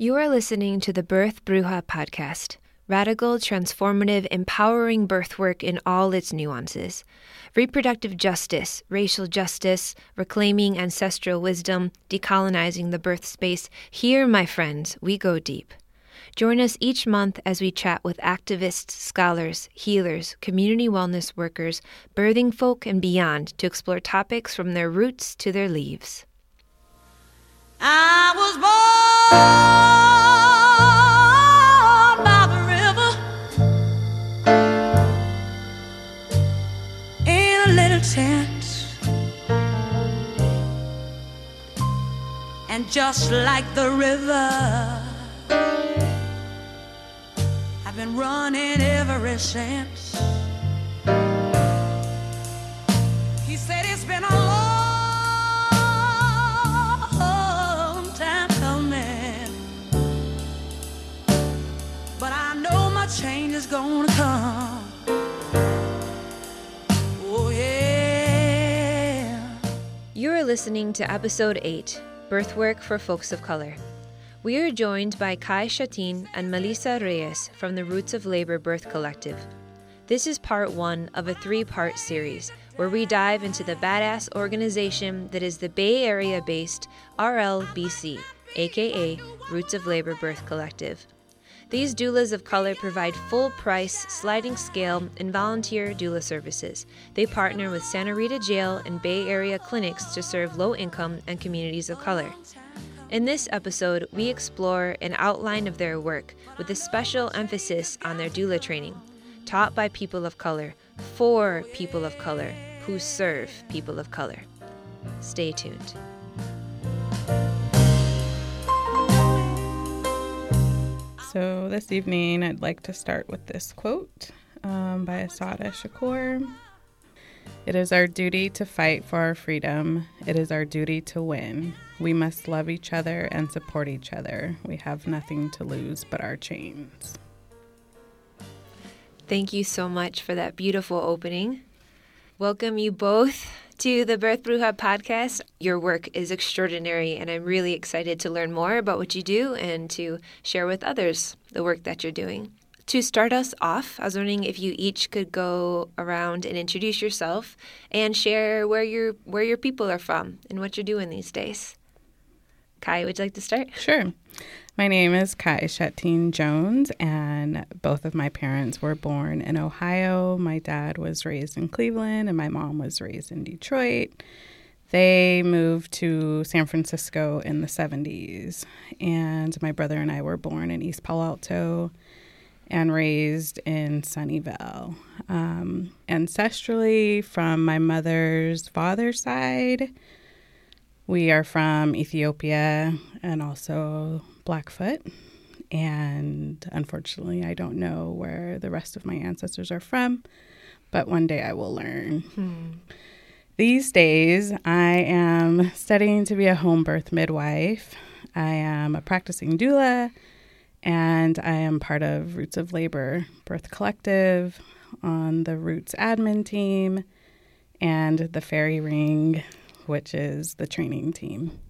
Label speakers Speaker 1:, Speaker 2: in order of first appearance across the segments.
Speaker 1: You are listening to the Birth Bruja podcast, radical, transformative, empowering birth work in all its nuances. Reproductive justice, racial justice, reclaiming ancestral wisdom, decolonizing the birth space. Here, my friends, we go deep. Join us each month as we chat with activists, scholars, healers, community wellness workers, birthing folk, and beyond to explore topics from their roots to their leaves.
Speaker 2: I was born by the river in a little tent. And just like the river, I've been running ever since. He said it's been a long is gonna come. Oh yeah.
Speaker 1: You are listening to episode 8 Birth Work for Folks of Color. We are joined by Kai Shatin and Melissa Reyes from the Roots of Labor Birth Collective. This is part one of a three part series where we dive into the badass organization that is the Bay Area based RLBC, aka Roots of Labor Birth Collective. These doulas of color provide full price, sliding scale, and volunteer doula services. They partner with Santa Rita Jail and Bay Area clinics to serve low income and communities of color. In this episode, we explore an outline of their work with a special emphasis on their doula training, taught by people of color, for people of color, who serve people of color. Stay tuned.
Speaker 3: So, this evening, I'd like to start with this quote um, by Assata Shakur. It is our duty to fight for our freedom. It is our duty to win. We must love each other and support each other. We have nothing to lose but our chains.
Speaker 1: Thank you so much for that beautiful opening. Welcome you both to the Birth Bruja podcast. Your work is extraordinary, and I'm really excited to learn more about what you do and to share with others the work that you're doing. To start us off, I was wondering if you each could go around and introduce yourself and share where your where your people are from and what you're doing these days. Kai, would you like to start?
Speaker 3: Sure. My name is Kai Shetteen Jones, and both of my parents were born in Ohio. My dad was raised in Cleveland, and my mom was raised in Detroit. They moved to San Francisco in the 70s, and my brother and I were born in East Palo Alto and raised in Sunnyvale. Um, ancestrally, from my mother's father's side, we are from Ethiopia and also Blackfoot. And unfortunately, I don't know where the rest of my ancestors are from, but one day I will learn.
Speaker 1: Hmm.
Speaker 3: These days, I am studying to be a home birth midwife. I am a practicing doula, and I am part of Roots of Labor Birth Collective on the Roots admin team and the Fairy Ring, which is the training team.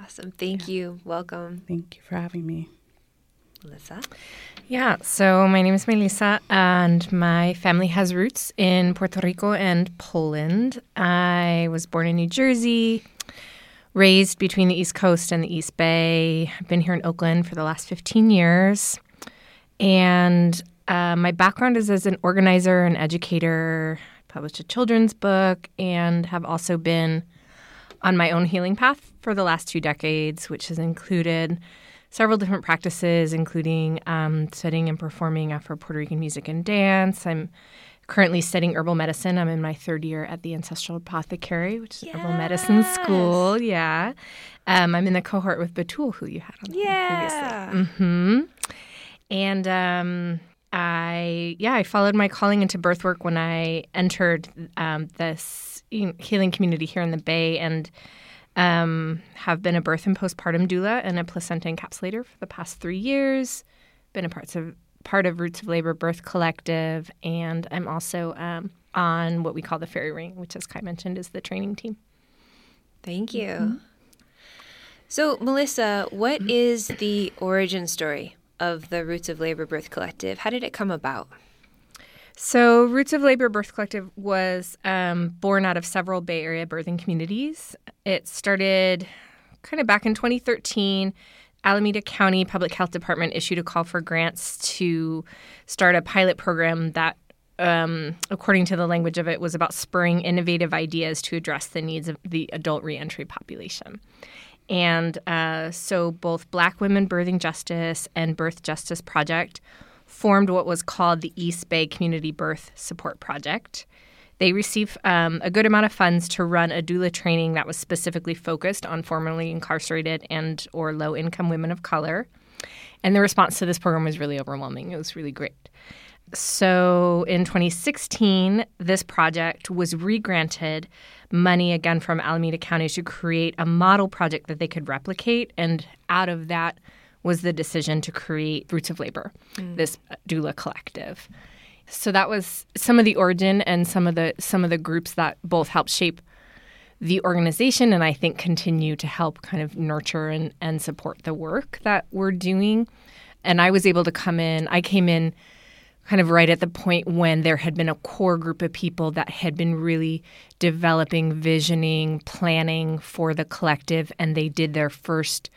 Speaker 1: Awesome. Thank you. Welcome,
Speaker 3: Thank you for having me.
Speaker 1: Melissa.
Speaker 4: Yeah, so my name is Melissa, and my family has roots in Puerto Rico and Poland. I was born in New Jersey, raised between the East Coast and the East Bay. I've been here in Oakland for the last 15 years. And uh, my background is as an organizer and educator. I published a children's book and have also been on my own healing path for the last two decades, which has included several different practices, including um, studying and performing Afro Puerto Rican music and dance. I'm currently studying herbal medicine. I'm in my third year at the Ancestral Apothecary, which is herbal medicine school. Yeah. Um, I'm in the cohort with Batul, who you had on the
Speaker 1: Yeah.
Speaker 4: previously. hmm And um, I, yeah, I followed my calling into birth work when I entered um, this healing community here in the Bay and um, have been a birth and postpartum doula and a placenta encapsulator for the past three years. Been a parts of part of Roots of Labor Birth Collective, and I'm also um, on what we call the Fairy Ring, which, as Kai mentioned, is the training team.
Speaker 1: Thank you. So, Melissa, what is the origin story of the Roots of Labor Birth Collective? How did it come about?
Speaker 4: So, Roots of Labor Birth Collective was um, born out of several Bay Area birthing communities. It started kind of back in 2013. Alameda County Public Health Department issued a call for grants to start a pilot program that, um, according to the language of it, was about spurring innovative ideas to address the needs of the adult reentry population. And uh, so both Black Women Birthing Justice and Birth Justice Project formed what was called the East Bay Community Birth Support Project. They received um, a good amount of funds to run a doula training that was specifically focused on formerly incarcerated and or low income women of color. And the response to this program was really overwhelming. It was really great. So in 2016, this project was regranted money again from Alameda County to create a model project that they could replicate. And out of that was the decision to create Roots of Labor, mm. this doula collective. So that was some of the origin and some of the some of the groups that both helped shape the organization and I think continue to help kind of nurture and, and support the work that we're doing. And I was able to come in, I came in kind of right at the point when there had been a core group of people that had been really developing, visioning, planning for the collective, and they did their first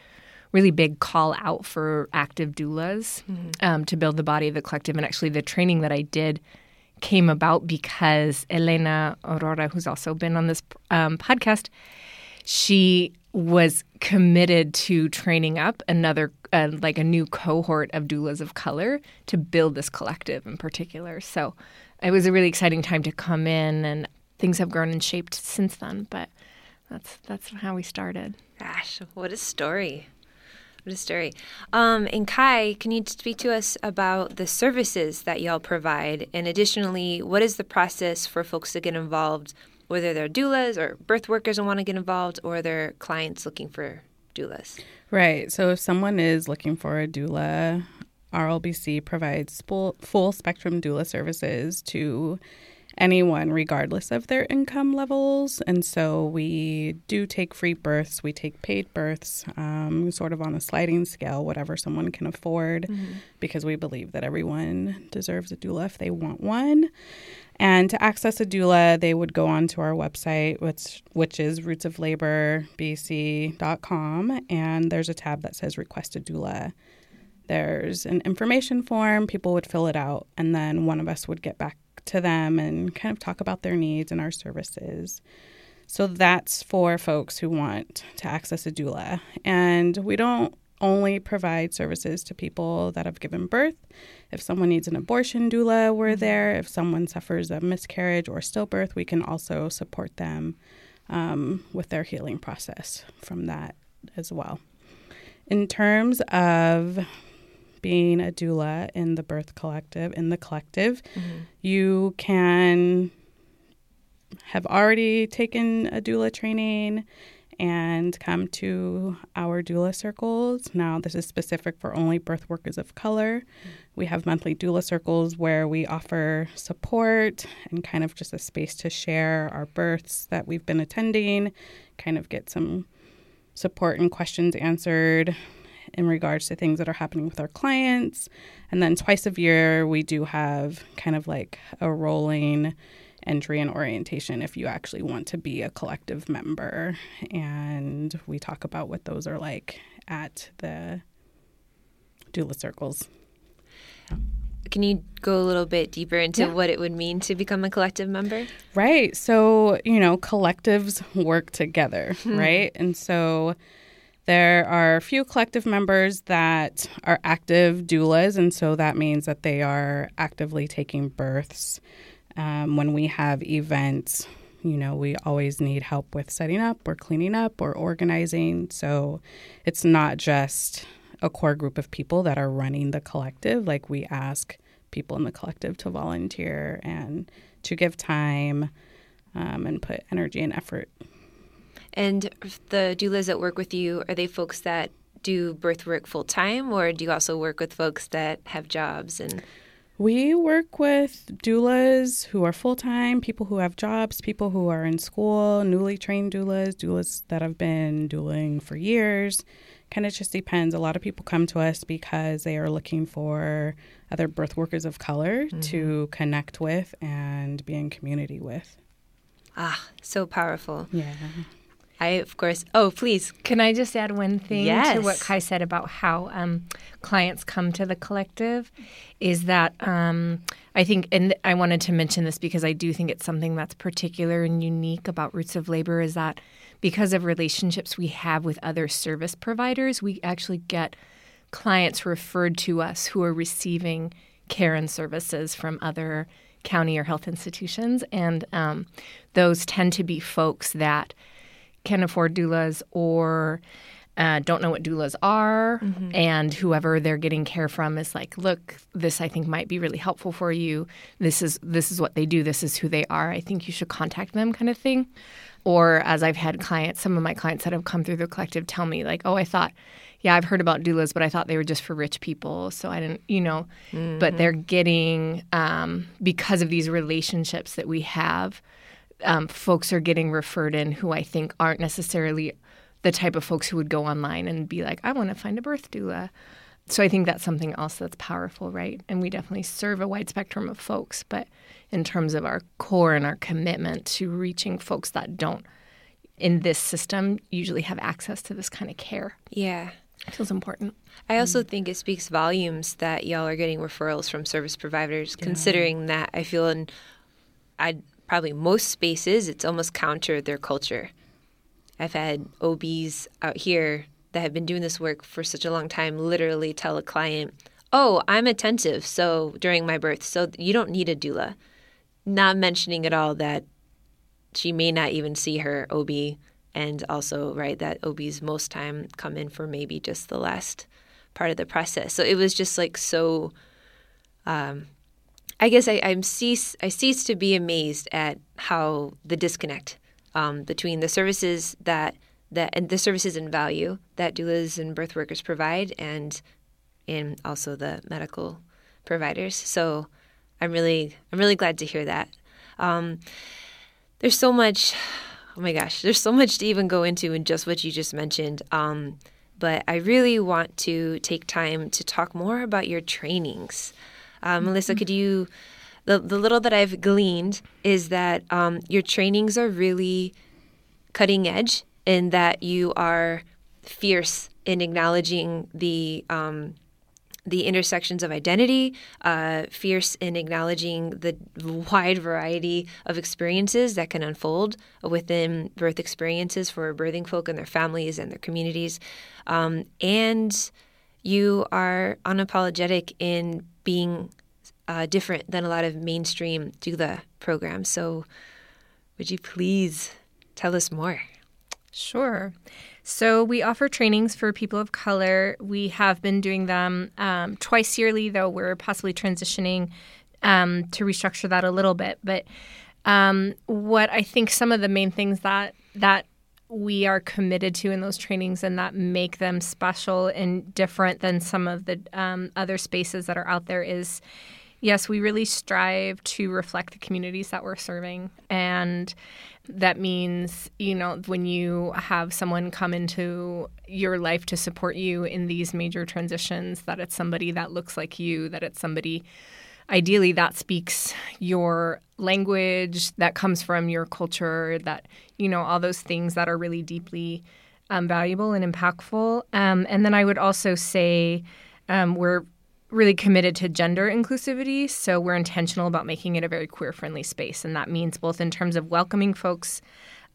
Speaker 4: really big call out for active doulas mm-hmm. um, to build the body of the collective. And actually, the training that I did came about because Elena Aurora, who's also been on this um, podcast, she was committed to training up another uh, like a new cohort of doulas of color to build this collective in particular. So it was a really exciting time to come in and things have grown and shaped since then but that's that's how we started.
Speaker 1: Gosh what a story. What a story. Um, and kai can you speak to us about the services that y'all provide? And additionally what is the process for folks to get involved whether they're doulas or birth workers and want to get involved or they're clients looking for doulas.
Speaker 3: Right. So if someone is looking for a doula, RLBC provides full, full spectrum doula services to anyone, regardless of their income levels. And so we do take free births, we take paid births, um, sort of on a sliding scale, whatever someone can afford, mm-hmm. because we believe that everyone deserves a doula if they want one. And to access a doula, they would go onto our website, which which is rootsoflaborbc.com, and there's a tab that says request a doula. There's an information form, people would fill it out, and then one of us would get back to them and kind of talk about their needs and our services. So that's for folks who want to access a doula. And we don't only provide services to people that have given birth. If someone needs an abortion doula, we're mm-hmm. there. If someone suffers a miscarriage or stillbirth, we can also support them um, with their healing process from that as well. In terms of being a doula in the birth collective, in the collective, mm-hmm. you can have already taken a doula training and come to our doula circles. Now, this is specific for only birth workers of color. We have monthly doula circles where we offer support and kind of just a space to share our births that we've been attending, kind of get some support and questions answered in regards to things that are happening with our clients. And then twice a year, we do have kind of like a rolling entry and orientation if you actually want to be a collective member. And we talk about what those are like at the doula circles.
Speaker 1: Can you go a little bit deeper into yeah. what it would mean to become a collective member?
Speaker 3: Right. So, you know, collectives work together, hmm. right? And so there are a few collective members that are active doulas, and so that means that they are actively taking births um, when we have events, you know, we always need help with setting up or cleaning up or organizing. So it's not just a core group of people that are running the collective. Like we ask people in the collective to volunteer and to give time um, and put energy and effort.
Speaker 1: And the doulas that work with you, are they folks that do birth work full time, or do you also work with folks that have jobs and
Speaker 3: We work with doulas who are full time, people who have jobs, people who are in school, newly trained doulas, doulas that have been douling for years. Kind of just depends. A lot of people come to us because they are looking for other birth workers of color mm-hmm. to connect with and be in community with.
Speaker 1: Ah, so powerful.
Speaker 3: Yeah.
Speaker 1: I, of course, oh, please.
Speaker 4: Can I just add one thing
Speaker 1: yes.
Speaker 4: to what Kai said about how um, clients come to the collective? Is that um, I think, and I wanted to mention this because I do think it's something that's particular and unique about Roots of Labor is that because of relationships we have with other service providers, we actually get clients referred to us who are receiving care and services from other county or health institutions. And um, those tend to be folks that can afford doulas or uh, don't know what doulas are, mm-hmm. and whoever they're getting care from is like, look, this I think might be really helpful for you. This is this is what they do. This is who they are. I think you should contact them, kind of thing. Or as I've had clients, some of my clients that have come through the collective tell me like, oh, I thought, yeah, I've heard about doulas, but I thought they were just for rich people, so I didn't, you know. Mm-hmm. But they're getting um, because of these relationships that we have um, folks are getting referred in who I think aren't necessarily the type of folks who would go online and be like, I want to find a birth doula. So I think that's something else that's powerful, right? And we definitely serve a wide spectrum of folks, but in terms of our core and our commitment to reaching folks that don't in this system usually have access to this kind of care.
Speaker 1: Yeah.
Speaker 4: It feels important.
Speaker 1: I also mm. think it speaks volumes that y'all are getting referrals from service providers, yeah. considering that I feel in I probably most spaces, it's almost counter their culture. I've had OBs out here that have been doing this work for such a long time literally tell a client, Oh, I'm attentive so during my birth, so you don't need a doula. Not mentioning at all that she may not even see her OB and also right that OBs most time come in for maybe just the last part of the process. So it was just like so um, I guess I, I'm cease I cease to be amazed at how the disconnect um, between the services that that and the services and value that doulas and birth workers provide, and in also the medical providers. So I'm really I'm really glad to hear that. Um, there's so much. Oh my gosh, there's so much to even go into in just what you just mentioned. Um, but I really want to take time to talk more about your trainings. Um, Melissa, could you? The, the little that I've gleaned is that um, your trainings are really cutting edge in that you are fierce in acknowledging the um, the intersections of identity, uh, fierce in acknowledging the wide variety of experiences that can unfold within birth experiences for birthing folk and their families and their communities, um, and you are unapologetic in being uh, different than a lot of mainstream doula programs. So, would you please tell us more?
Speaker 4: Sure. So, we offer trainings for people of color. We have been doing them um, twice yearly, though we're possibly transitioning um, to restructure that a little bit. But um, what I think some of the main things that that we are committed to in those trainings and that make them special and different than some of the um, other spaces that are out there is yes we really strive to reflect the communities that we're serving. And that means you know when you have someone come into your life to support you in these major transitions that it's somebody that looks like you that it's somebody ideally that speaks your language that comes from your culture that you know all those things that are really deeply um, valuable and impactful. Um, and then i would also say um, we're really committed to gender inclusivity so we're intentional about making it a very queer friendly space and that means both in terms of welcoming folks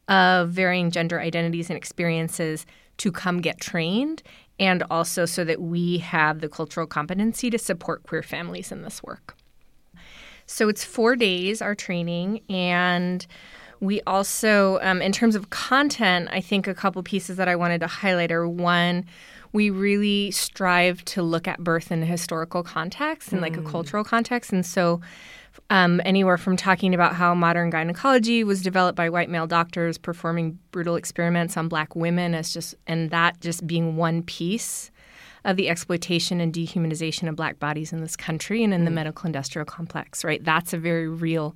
Speaker 4: of varying gender identities and experiences to come get trained and also so that we have the cultural competency to support queer families in this work so it's four days, our training. And we also, um, in terms of content, I think a couple pieces that I wanted to highlight are one, we really strive to look at birth in a historical context and mm. like a mm. cultural context. And so, um, anywhere from talking about how modern gynecology was developed by white male doctors performing brutal experiments on black women as just, and that just being one piece of the exploitation and dehumanization of black bodies in this country and in the medical industrial complex, right? That's a very real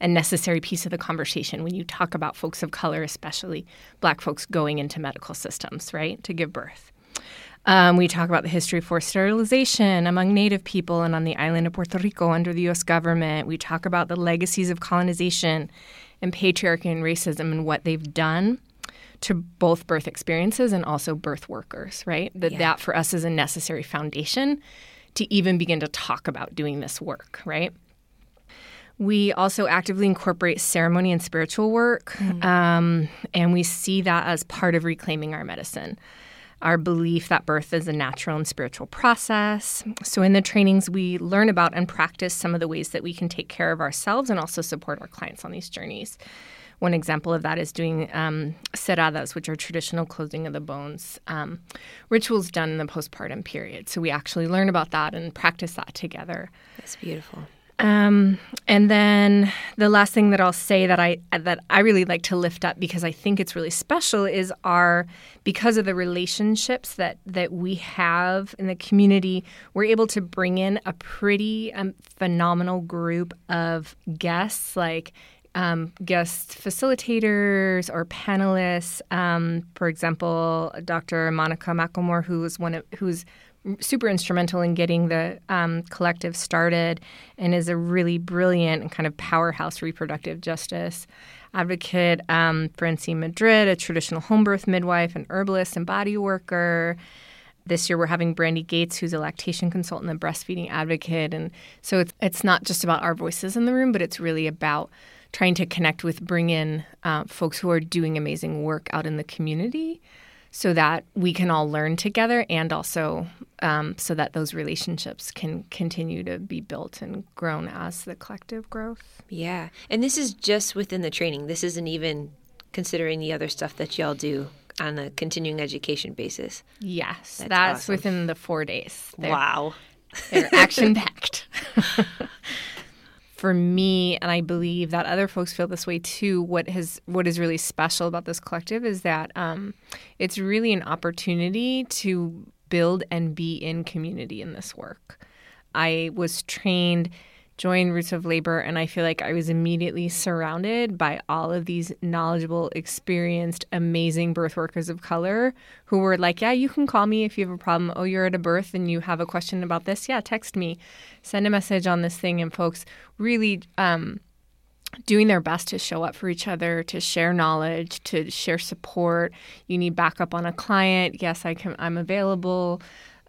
Speaker 4: and necessary piece of the conversation when you talk about folks of color, especially black folks going into medical systems, right, to give birth. Um, we talk about the history of forced sterilization among Native people and on the island of Puerto Rico under the U.S. government. We talk about the legacies of colonization and patriarchy and racism and what they've done to both birth experiences and also birth workers, right? That
Speaker 1: Yeah.
Speaker 4: that for us is a necessary foundation to even begin to talk about doing this work, right? We also actively incorporate ceremony and spiritual work, um, and we see that as part of reclaiming our medicine. Our belief that birth is a natural and spiritual process. So, in the trainings, we learn about and practice some of the ways that we can take care of ourselves and also support our clients on these journeys. One example of that is doing um, cerradas, which are traditional closing of the bones um, rituals done in the postpartum period. So, we actually learn about that and practice that together.
Speaker 1: That's beautiful.
Speaker 4: Um, and then the last thing that I'll say that I that I really like to lift up because I think it's really special is our because of the relationships that that we have in the community, we're able to bring in a pretty um, phenomenal group of guests like. Um, guest facilitators or panelists. Um, for example, Dr. Monica McLemore, who is one of who's super instrumental in getting the um, collective started and is a really brilliant and kind of powerhouse reproductive justice advocate. Um, Francine Madrid, a traditional home birth midwife, an herbalist and body worker. This year we're having Brandy Gates, who's a lactation consultant and breastfeeding advocate. And so it's, it's not just about our voices in the room, but it's really about trying to connect with, bring in uh, folks who are doing amazing work out in the community so that we can all learn together and also um, so that those relationships can continue to be built and grown as the collective growth.
Speaker 1: Yeah. And this is just within the training. This isn't even considering the other stuff that y'all do on a continuing education basis.
Speaker 4: Yes,
Speaker 1: That's
Speaker 4: that's,
Speaker 1: awesome.
Speaker 4: within the four days. They're-
Speaker 1: wow.
Speaker 4: They're action packed. For me, and I believe that other folks feel this way too. What has what is really special about this collective is that um, it's really an opportunity to build and be in community in this work. I was trained, joined Roots of Labor, and I feel like I was immediately surrounded by all of these knowledgeable, experienced, amazing birth workers of color who were like, Yeah, you can call me if you have a problem. Oh, you're at a birth and you have a question about this. Yeah, text me, send a message on this thing. And folks really um, doing their best to show up for each other, to share knowledge, to share support. You need backup on a client. Yes, I can. I'm available,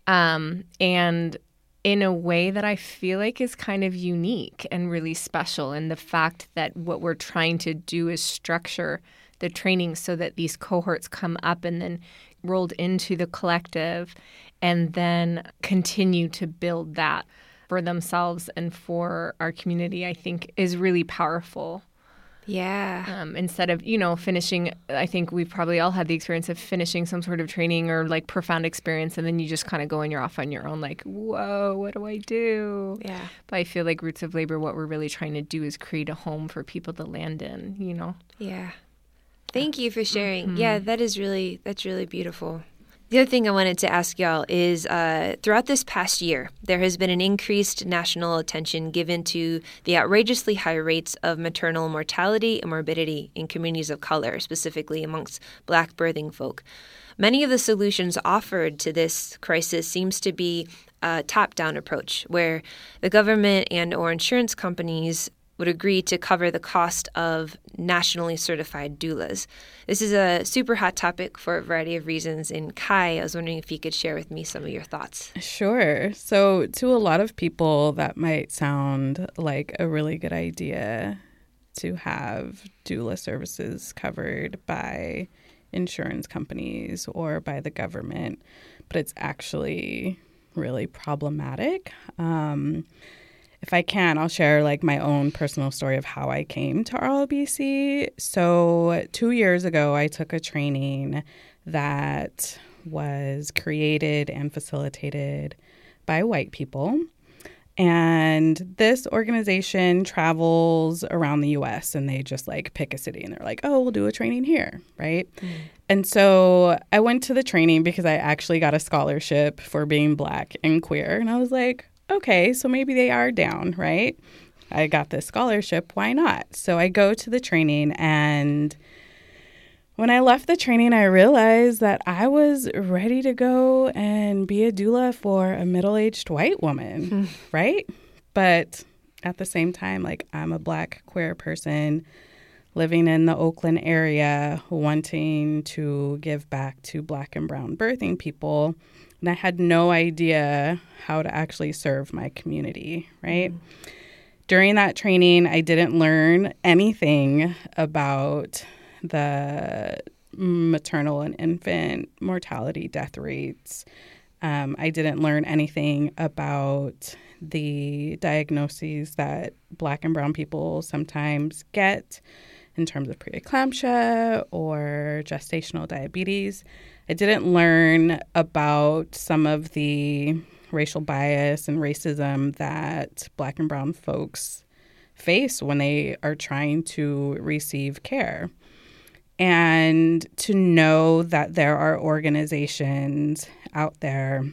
Speaker 4: um, and in a way that I feel like is kind of unique and really special. And the fact that what we're trying to do is structure the training so that these cohorts come up and then rolled into the collective, and then continue to build that for themselves and for our community, I think is really powerful.
Speaker 1: Yeah.
Speaker 4: Um, instead of, you know, finishing, I think we've probably all had the experience of finishing some sort of training or like profound experience, and then you just kind of go and you're off on your own, like, whoa, what do I do?
Speaker 1: Yeah.
Speaker 4: But I feel like Roots of Labor, what we're really trying to do is create a home for people to land in, you know?
Speaker 1: Yeah. Thank you for sharing. Yeah, that is really that's really beautiful. The other thing I wanted to ask y'all is uh, throughout this past year, there has been an increased national attention given to the outrageously high rates of maternal mortality and morbidity in communities of color, specifically amongst black birthing folk. Many of the solutions offered to this crisis seems to be a top-down approach, where the government and or insurance companies would agree to cover the cost of nationally certified doulas. This is a super hot topic for a variety of reasons. And Kai, I was wondering if you could share with me some of your thoughts.
Speaker 3: Sure. So, to a lot of people, that might sound like a really good idea to have doula services covered by insurance companies or by the government, but it's actually really problematic. Um, if I can, I'll share like my own personal story of how I came to RLBC. So, two years ago, I took a training that was created and facilitated by white people. And this organization travels around the US and they just like pick a city and they're like, oh, we'll do a training here, right? Mm. And so I went to the training because I actually got a scholarship for being black and queer. And I was like, okay, so maybe they are down, right? I got this scholarship. Why not? So I go to the training and when I left the training, I realized that I was ready to go and be a doula for a middle aged white woman, hmm. right? But at the same time, like I'm a black queer person living in the Oakland area, wanting to give back to black and brown birthing people. And I had no idea how to actually serve my community, right? Mm. During that training, I didn't learn anything about the maternal and infant mortality death rates. Um, I didn't learn anything about the diagnoses that black and brown people sometimes get in terms of preeclampsia or gestational diabetes. I didn't learn about some of the racial bias and racism that black and brown folks face when they are trying to receive care. And to know that there are organizations out there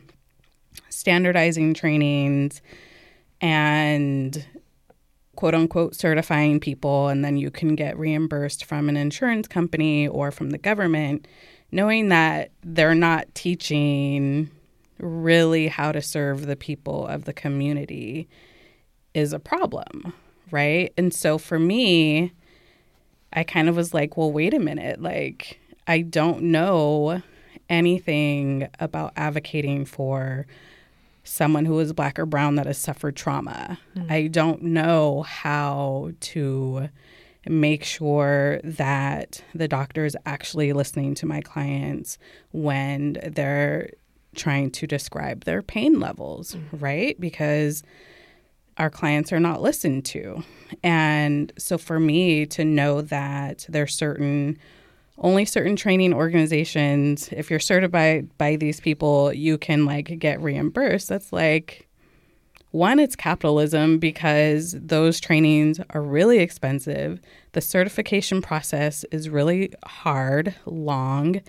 Speaker 3: standardizing trainings and quote unquote certifying people, and then you can get reimbursed from an insurance company or from the government, knowing that they're not teaching really how to serve the people of the community is a problem, right? And so for me, I kind of was like, well, wait a minute. Like, I don't know anything about advocating for someone who is black or brown that has suffered trauma. Mm. I don't know how to make sure that the doctor is actually listening to my clients when they're trying to describe their pain levels, mm. right? Because our clients are not listened to. And so for me to know that there's certain only certain training organizations if you're certified by these people you can like get reimbursed that's like one it's capitalism because those trainings are really expensive the certification process is really hard long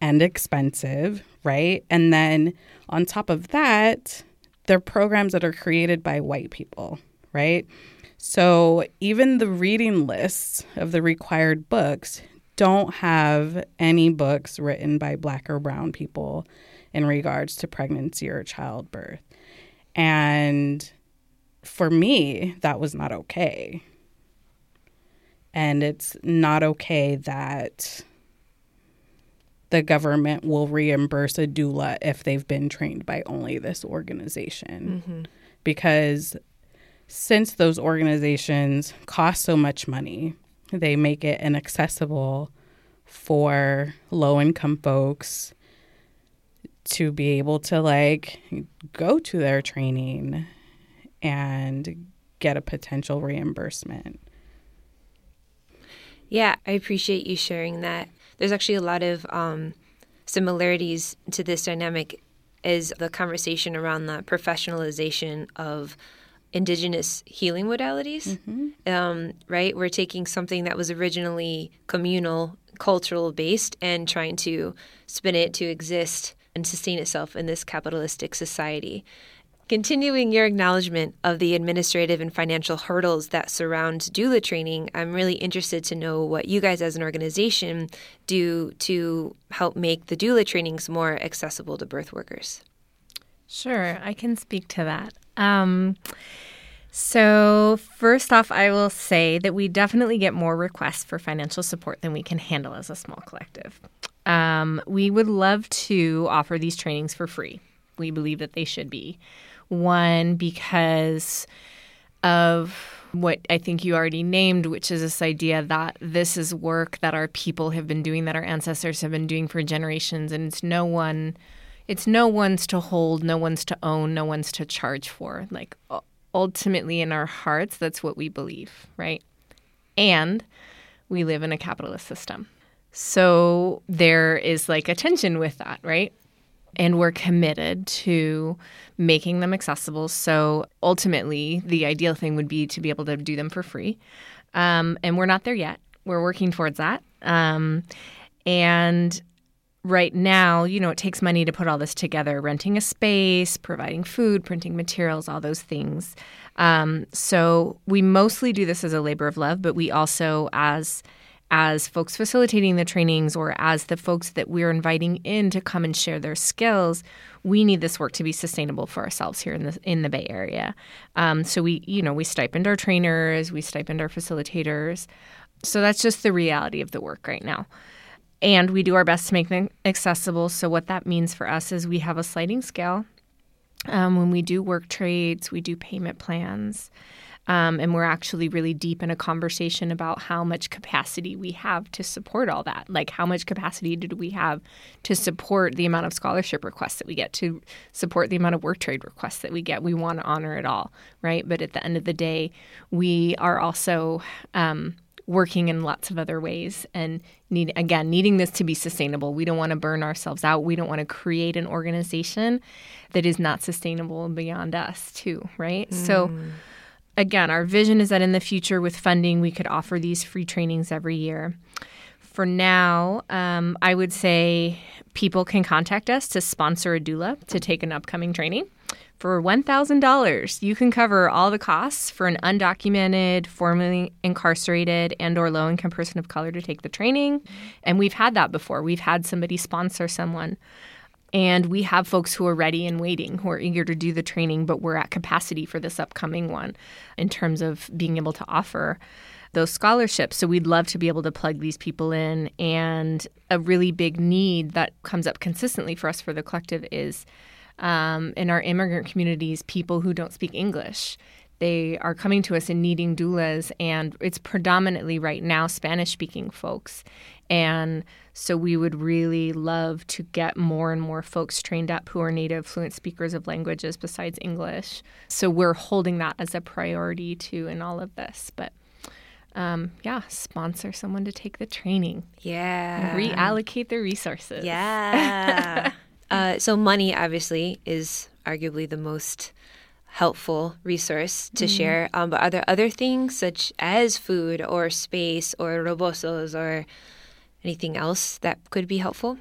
Speaker 3: and expensive right and then on top of that they're programs that are created by white people, right? So even the reading lists of the required books don't have any books written by black or brown people in regards to pregnancy or childbirth. And for me, that was not okay. And it's not okay that the government will reimburse a doula if they've been trained by only this organization. Mm-hmm. Because since those organizations cost so much money, they make it inaccessible for low income folks to be able to like go to their training and get a potential reimbursement.
Speaker 1: Yeah, I appreciate you sharing that there's actually a lot of um, similarities to this dynamic is the conversation around the professionalization of indigenous healing modalities mm-hmm. um, right we're taking something that was originally communal cultural based and trying to spin it to exist and sustain itself in this capitalistic society Continuing your acknowledgement of the administrative and financial hurdles that surround doula training, I'm really interested to know what you guys as an organization do to help make the doula trainings more accessible to birth workers.
Speaker 4: Sure, I can speak to that. Um, so, first off, I will say that we definitely get more requests for financial support than we can handle as a small collective. Um, we would love to offer these trainings for free. We believe that they should be. One, because of what I think you already named, which is this idea that this is work that our people have been doing, that our ancestors have been doing for generations, and it's no one, it's no one's to hold, no one's to own, no one's to charge for. Like ultimately, in our hearts, that's what we believe, right? And we live in a capitalist system. So there is like a tension with that, right? and we're committed to making them accessible. So ultimately, the ideal thing would be to be able to do them for free. Um, and we're not there yet. We're working towards that. Um, and right now, you know, it takes money to put all this together renting a space, providing food, printing materials, all those things. Um, so we mostly do this as a labor of love, but we also, as as folks facilitating the trainings or as the folks that we're inviting in to come and share their skills, we need this work to be sustainable for ourselves here in the in the Bay Area. Um, so we, you know, we stipend our trainers, we stipend our facilitators. So that's just the reality of the work right now. And we do our best to make them accessible. So what that means for us is we have a sliding scale. Um, when we do work trades, we do payment plans. Um, and we're actually really deep in a conversation about how much capacity we have to support all that. Like, how much capacity did we have to support the amount of scholarship requests that we get, to support the amount of work trade requests that we get? We want to honor it all, right? But at the end of the day, we are also um, working in lots of other ways and need again needing this to be sustainable we don't want to burn ourselves out we don't want to create an organization that is not sustainable beyond us too right mm. so again, our vision is that in the future, with funding, we could offer these free trainings every year. For now, um, I would say people can contact us to sponsor a doula to take an upcoming training. For $1,000, you can cover all the costs for an undocumented, formerly incarcerated, and or low-income person of color to take the training. And we've had that before. We've had somebody sponsor someone and we have folks who are ready and waiting, who are eager to do the training, but we're at capacity for this upcoming one in terms of being able to offer those scholarships. So we'd love to be able to plug these people in. And a really big need that comes up consistently for us for the collective is um, in our immigrant communities, people who don't speak English. They are coming to us and needing doulas, and it's predominantly right now Spanish speaking folks. And so we would really love to get more and more folks trained up who are native fluent speakers of languages besides English. So we're holding that as a priority too in all of this. But um, yeah, sponsor someone to take the training.
Speaker 1: Yeah.
Speaker 4: Reallocate the resources.
Speaker 1: Yeah. uh, so money obviously is arguably the most helpful resource to mm-hmm. share. Um, but are there other things such as food or space or rebozos or Anything else that could be helpful?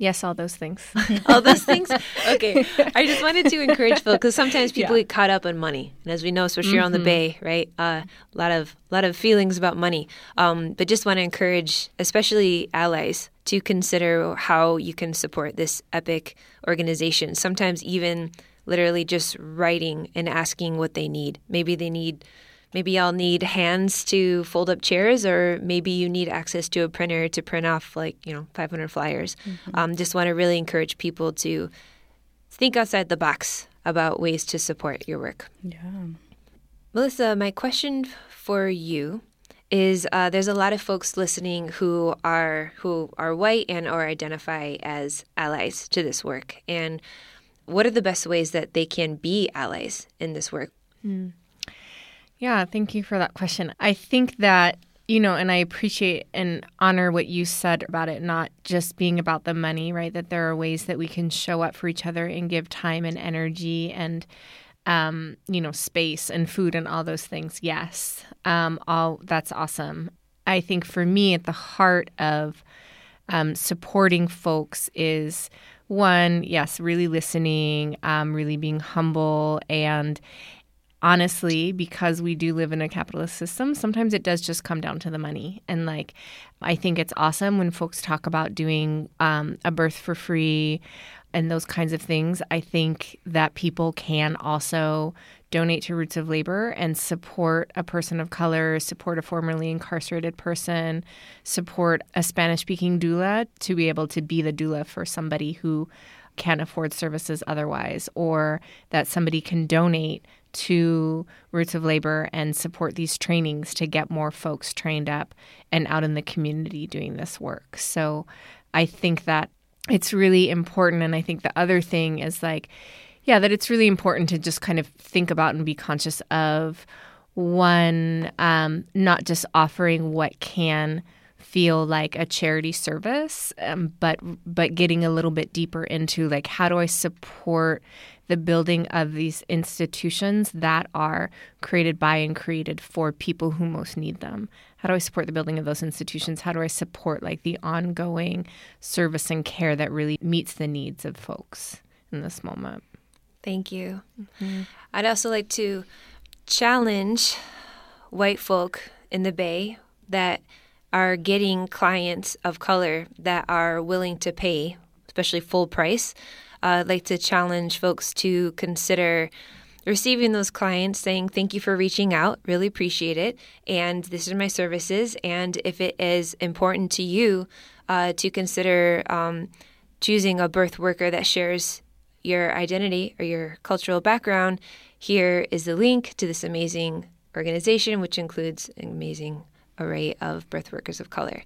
Speaker 4: Yes, all those things.
Speaker 1: all those things? Okay. I just wanted to encourage folks because sometimes people yeah. get caught up in money. And as we know, especially mm-hmm. on the mm-hmm. Bay, right? A uh, lot of lot of feelings about money. Um, but just want to encourage, especially allies, to consider how you can support this epic organization. Sometimes even literally just writing and asking what they need. Maybe they need Maybe y'all need hands to fold up chairs, or maybe you need access to a printer to print off like, you know, 500 flyers. Mm-hmm. Um, just want to really encourage people to think outside the box about ways to support your work.
Speaker 3: Yeah.
Speaker 1: Melissa, my question for you is uh, there's a lot of folks listening who are who are white and or identify as allies to this work and what are the best ways that they can be allies in this work
Speaker 4: mm. Yeah, thank you for that question. I think that, you know, and I appreciate and honor what you said about it not just being about the money, right? That there are ways that we can show up for each other and give time and energy and, um, you know, space and food and all those things. Yes, um, all that's awesome. I think for me, at the heart of um, supporting folks is one, yes, really listening, um, really being humble, and honestly, because we do live in a capitalist system, sometimes it does just come down to the money. And like, I think it's awesome when folks talk about doing um, a birth for free and those kinds of things. I think that people can also donate to Roots of Labor and support a person of color, support a formerly incarcerated person, support a Spanish speaking doula to be able to be the doula for somebody who can't afford services otherwise, or that somebody can donate to Roots of Labor and support these trainings to get more folks trained up and out in the community doing this work. So I think that it's really important. And I think the other thing is like, yeah, that it's really important to just kind of think about and be conscious of one, um, not just offering what can feel like a charity service, um, but but getting a little bit deeper into like how do I support the building of these institutions that are created by and created for people who most need them. How do I support the building of those institutions? How do I support like the ongoing service and care that really meets the needs of folks in this moment?
Speaker 1: Thank you. Mm-hmm. I'd also like to challenge white folk in the Bay that are getting clients of color that are willing to pay, especially full price, I'd like to challenge folks to consider receiving those clients saying thank you for reaching out really appreciate it and this is my services and if it is important to you uh, to consider um, choosing a birth worker that shares your identity or your cultural background here is the link to this amazing organization which includes an amazing array of birth workers of color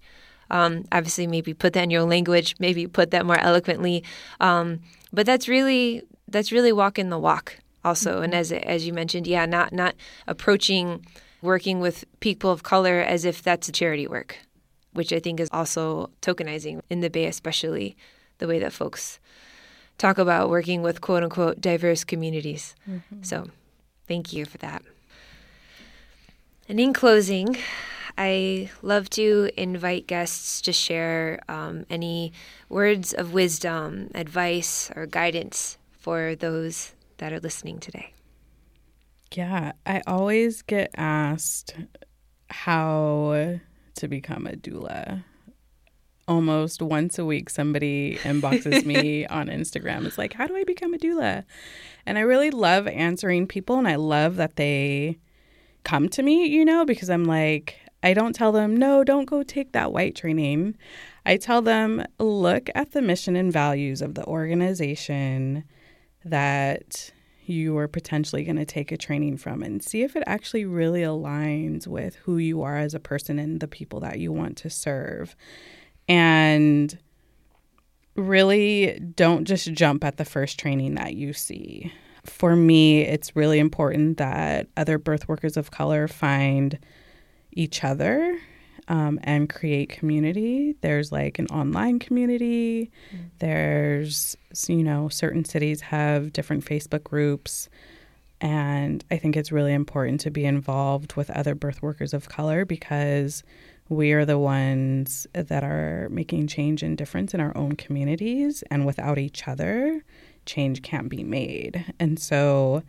Speaker 1: um, obviously maybe put that in your language maybe put that more eloquently um, but that's really that's really walking the walk also mm-hmm. and as as you mentioned yeah not not approaching working with people of color as if that's a charity work which i think is also tokenizing in the bay especially the way that folks talk about working with quote unquote diverse communities mm-hmm. so thank you for that and in closing I love to invite guests to share um, any words of wisdom, advice, or guidance for those that are listening today.
Speaker 3: Yeah, I always get asked how to become a doula. Almost once a week, somebody inboxes me on Instagram. It's like, how do I become a doula? And I really love answering people, and I love that they come to me, you know, because I'm like, I don't tell them, no, don't go take that white training. I tell them, look at the mission and values of the organization that you are potentially going to take a training from and see if it actually really aligns with who you are as a person and the people that you want to serve. And really don't just jump at the first training that you see. For me, it's really important that other birth workers of color find each other um, and create community. There's like an online community. Mm. There's, you know, certain cities have different Facebook groups. And I think it's really important to be involved with other birth workers of color because we are the ones that are making change and difference in our own communities. And without each other, change can't be made. And so,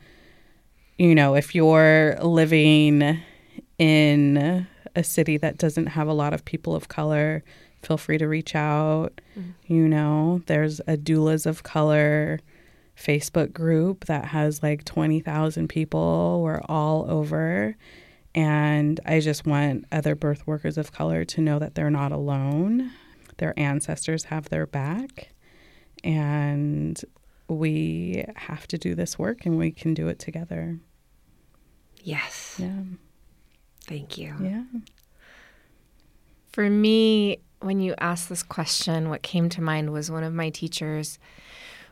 Speaker 3: you know, if you're living in a city that doesn't have a lot of people of color, feel free to reach out. Mm. You know, there's a Doulas of Color Facebook group that has like 20,000 people. We're all over. And I just want other birth workers of color to know that they're not alone. Their ancestors have their back. And we have to do this work and we can do it together.
Speaker 1: Yes.
Speaker 3: Yeah.
Speaker 1: Thank you.
Speaker 3: Yeah.
Speaker 4: For me, when you asked this question, what came to mind was one of my teachers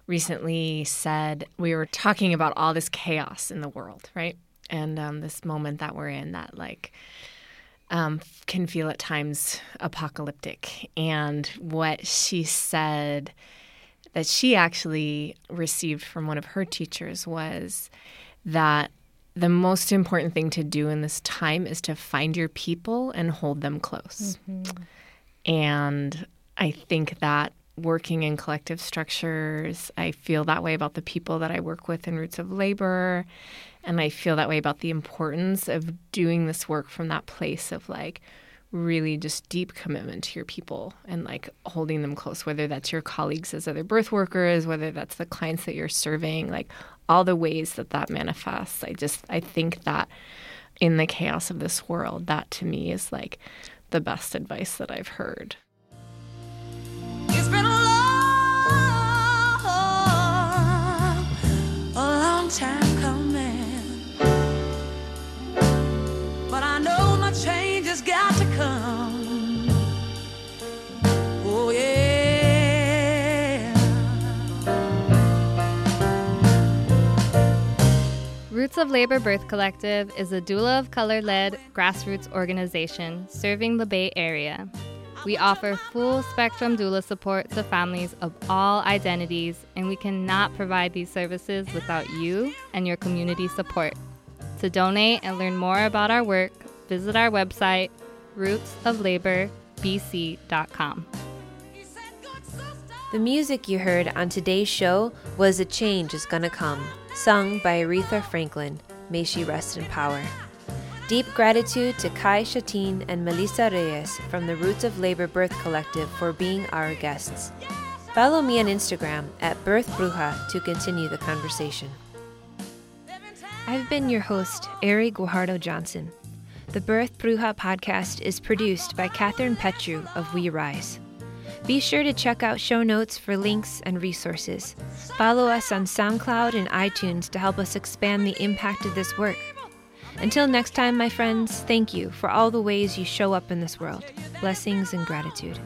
Speaker 4: recently said we were talking about all this chaos in the world, right? And um, this moment that we're in that, like, um, can feel at times apocalyptic. And what she said that she actually received from one of her teachers was that the most important thing to do in this time is to find your people and hold them close. Mm-hmm. And I think that working in collective structures, I feel that way about the people that I work with in Roots of Labor. And I feel that way about the importance of doing this work from that place of like really just deep commitment to your people and like holding them close, whether that's your colleagues as other birth workers, whether that's the clients that you're serving, like all the ways that that manifests. I just, I think that in the chaos of this world, that to me is like the best advice that I've heard.
Speaker 5: Roots of Labor Birth Collective is a doula of color led grassroots organization serving the Bay Area. We offer full spectrum doula support to families of all identities, and we cannot provide these services without you and your community support. To donate and learn more about our work, visit our website, rootsoflaborbc.com.
Speaker 1: The music you heard on today's show was A Change is Gonna Come, sung by Aretha Franklin. May she rest in power. Deep gratitude to Kai Shatin and Melissa Reyes from the Roots of Labor Birth Collective for being our guests. Follow me on Instagram at Birth Bruja to continue the conversation. I've been your host, Ari Guajardo Johnson. The Birth Bruja podcast is produced by Catherine Petru of We Rise. Be sure to check out show notes for links and resources. Follow us on SoundCloud and iTunes to help us expand the impact of this work. Until next time, my friends, thank you for all the ways you show up in this world. Blessings and gratitude.